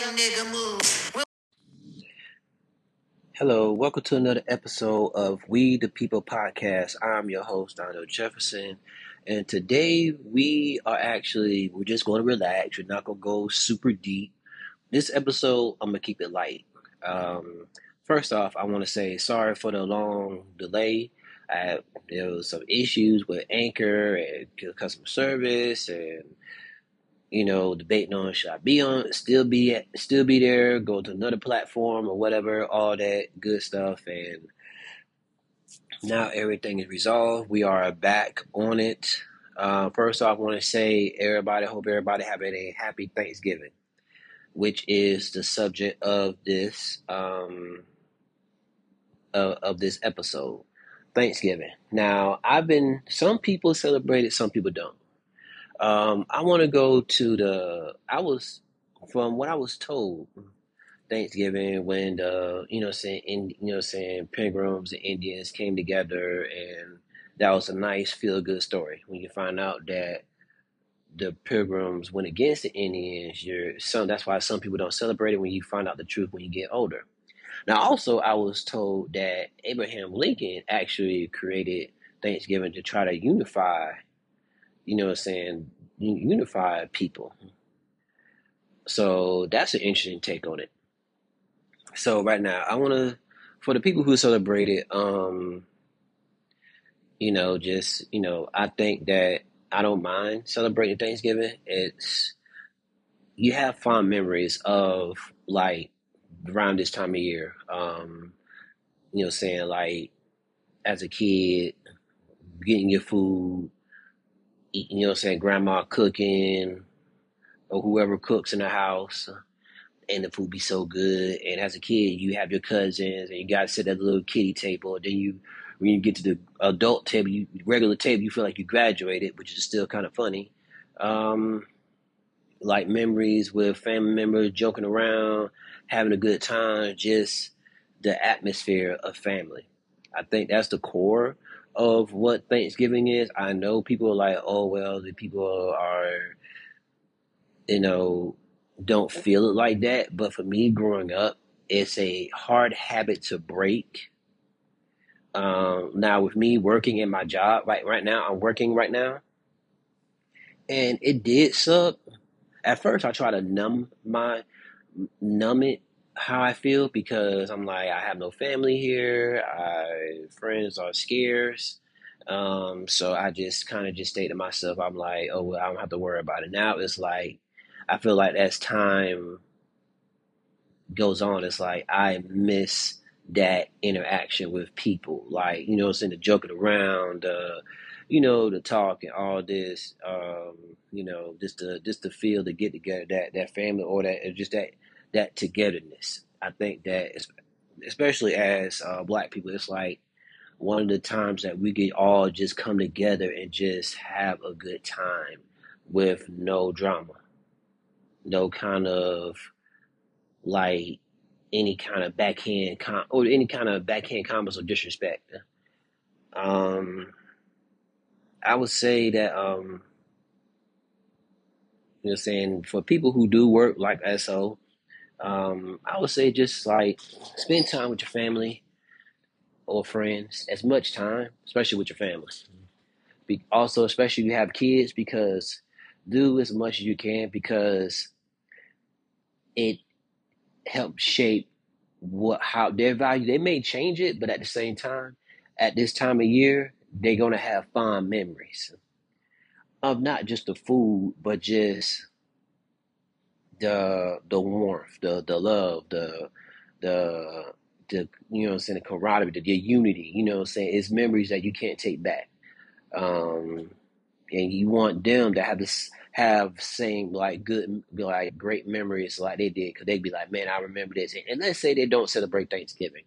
young nigga move. Hello, welcome to another episode of We the People podcast. I'm your host Donald Jefferson, and today we are actually we're just going to relax. We're not going to go super deep. This episode, I'm gonna keep it light. Um, first off, I want to say sorry for the long delay. I, there was some issues with Anchor and customer service and you know, debating on should I be on, still be still be there, go to another platform or whatever, all that good stuff. And now everything is resolved. We are back on it. Uh, first off, I want to say everybody, hope everybody having a happy Thanksgiving, which is the subject of this um, of, of this episode. Thanksgiving. Now, I've been. Some people celebrate it, some people don't. Um, I want to go to the. I was from what I was told. Thanksgiving when the you know saying in you know saying pilgrims and Indians came together and that was a nice feel good story when you find out that the pilgrims went against the Indians. You're some that's why some people don't celebrate it when you find out the truth when you get older. Now also I was told that Abraham Lincoln actually created Thanksgiving to try to unify you know what I'm saying, unify people. So that's an interesting take on it. So right now, I want to, for the people who celebrate it, um, you know, just you know, I think that I don't mind celebrating Thanksgiving. It's you have fond memories of like around this time of year. Um, you know, saying like as a kid, getting your food, you know what I'm saying, grandma cooking or whoever cooks in the house and the food be so good. And as a kid, you have your cousins and you got to sit at the little kiddie table. Then you, when you get to the adult table, you regular table, you feel like you graduated, which is still kind of funny. Um, like memories with family members, joking around, having a good time, just the atmosphere of family. I think that's the core of what Thanksgiving is. I know people are like, oh well, the people are, you know, don't feel it like that. But for me, growing up, it's a hard habit to break. Um, now with me working in my job right right now, I'm working right now, and it did suck. At first, I try to numb my numb it how I feel because I'm like I have no family here. I friends are scarce. Um, so I just kind of just state to myself. I'm like, oh well, I don't have to worry about it. Now it's like I feel like as time goes on, it's like I miss that interaction with people. Like, you know, it's in the joking around, uh, you know, the talk and all this, um, you know, just to just to feel to get together, that that family or that just that that togetherness. I think that, especially as uh, black people, it's like one of the times that we could all just come together and just have a good time with no drama, no kind of like any kind of backhand com- or any kind of backhand comments or disrespect. Um, I would say that um, you know, saying for people who do work like SO, um, I would say just like spend time with your family or friends, as much time, especially with your family. Be, also, especially if you have kids, because do as much as you can because it helps shape what how their value. They may change it, but at the same time, at this time of year, they're gonna have fond memories of not just the food, but just the the warmth, the the love, the the the you know I'm saying the camaraderie, the, the unity, you know I'm saying? It's memories that you can't take back. Um and you want them to have this have same like good like great memories like they did because they'd be like man i remember this. And let's say they don't celebrate thanksgiving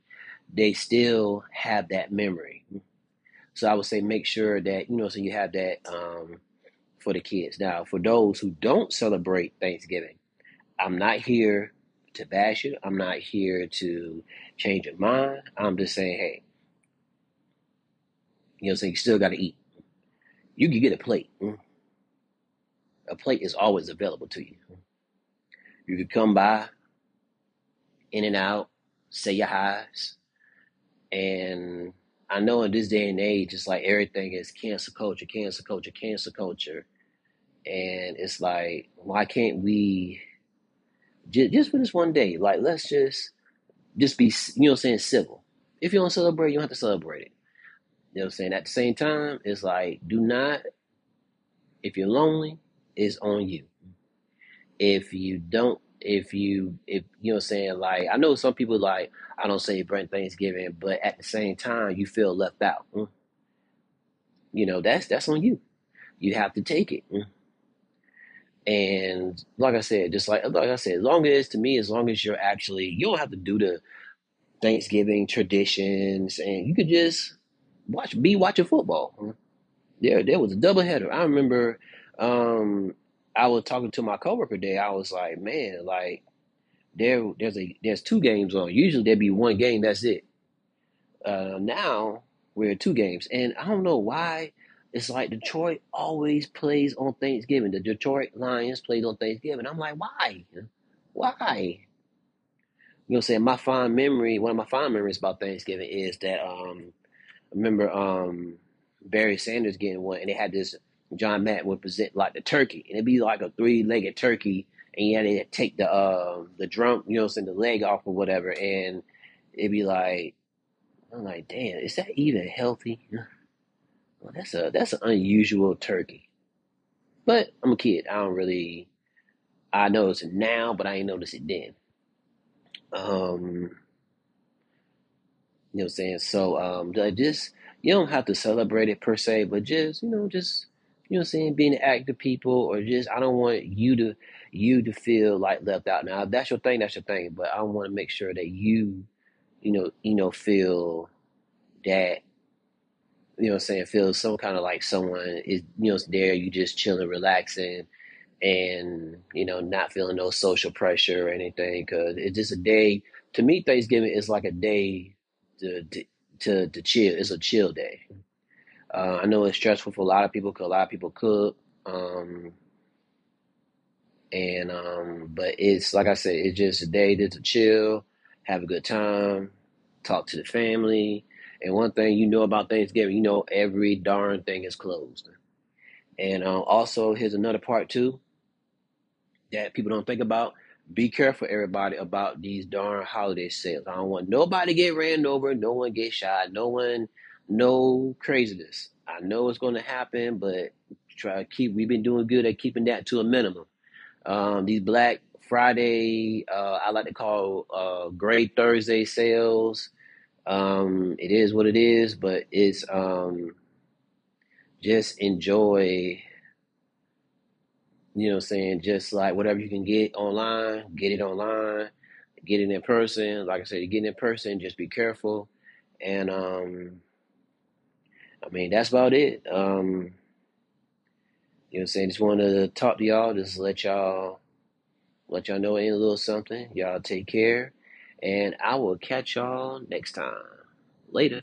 they still have that memory. So i would say make sure that you know so you have that um, for the kids. Now for those who don't celebrate thanksgiving I'm not here to bash you. I'm not here to change your mind. I'm just saying, hey, you know, so you still got to eat. You can get a plate. Mm. A plate is always available to you. You could come by, in and out, say your highs, And I know in this day and age, it's like everything is cancel culture, cancel culture, cancel culture. And it's like, why can't we just, just for this one day, like let's just just be you know what I'm saying civil. If you don't celebrate, you don't have to celebrate it. You know what I'm saying? At the same time, it's like do not if you're lonely, it's on you. If you don't if you if you know what I'm saying, like I know some people like I don't celebrate Thanksgiving, but at the same time you feel left out. mm, You know, that's that's on you. You have to take it. And like I said, just like like I said, as long as to me, as long as you're actually you don't have to do the Thanksgiving traditions and you could just watch be watching football. There there was a doubleheader. I remember um I was talking to my coworker there. I was like, man, like there there's a there's two games on. Usually there'd be one game, that's it. Uh now we're two games. And I don't know why it's like Detroit always plays on Thanksgiving. The Detroit Lions plays on Thanksgiving. I'm like, why? Why? You know saying? My fond memory, one of my fond memories about Thanksgiving is that um I remember um Barry Sanders getting one and they had this John Madden would present like the turkey and it'd be like a three legged turkey and you to take the uh the drum, you know saying, the leg off or whatever and it'd be like I'm like, damn, is that even healthy? Well, that's a that's an unusual turkey. But I'm a kid. I don't really I notice it now, but I ain't notice it then. Um You know what I'm saying? So um just you don't have to celebrate it per se, but just, you know, just you know what I'm saying, being active people or just I don't want you to you to feel like left out. Now that's your thing, that's your thing. But I want to make sure that you, you know, you know, feel that, you know what I'm saying, feel some kind of like someone is you know there, you just chilling, relaxing and you know not feeling no social pressure or anything because it's just a day to me thanksgiving is like a day to to to, to chill it's a chill day. Uh, i know it's stressful for a lot of people because a lot of people cook um and um but it's like i said it's just a day to chill have a good time talk to the family and one thing you know about thanksgiving you know every darn thing is closed and um, also here's another part too that people don't think about. Be careful, everybody, about these darn holiday sales. I don't want nobody get ran over, no one get shot, no one, no craziness. I know it's going to happen, but try to keep. We've been doing good at keeping that to a minimum. Um, these Black Friday, uh, I like to call uh, Gray Thursday sales. Um, it is what it is, but it's um, just enjoy you know saying? Just like whatever you can get online, get it online, get it in person. Like I said, get in person, just be careful. And um I mean that's about it. Um, you know what I'm saying? Just wanted to talk to y'all, just let y'all let y'all know any little something. Y'all take care. And I will catch y'all next time. Later.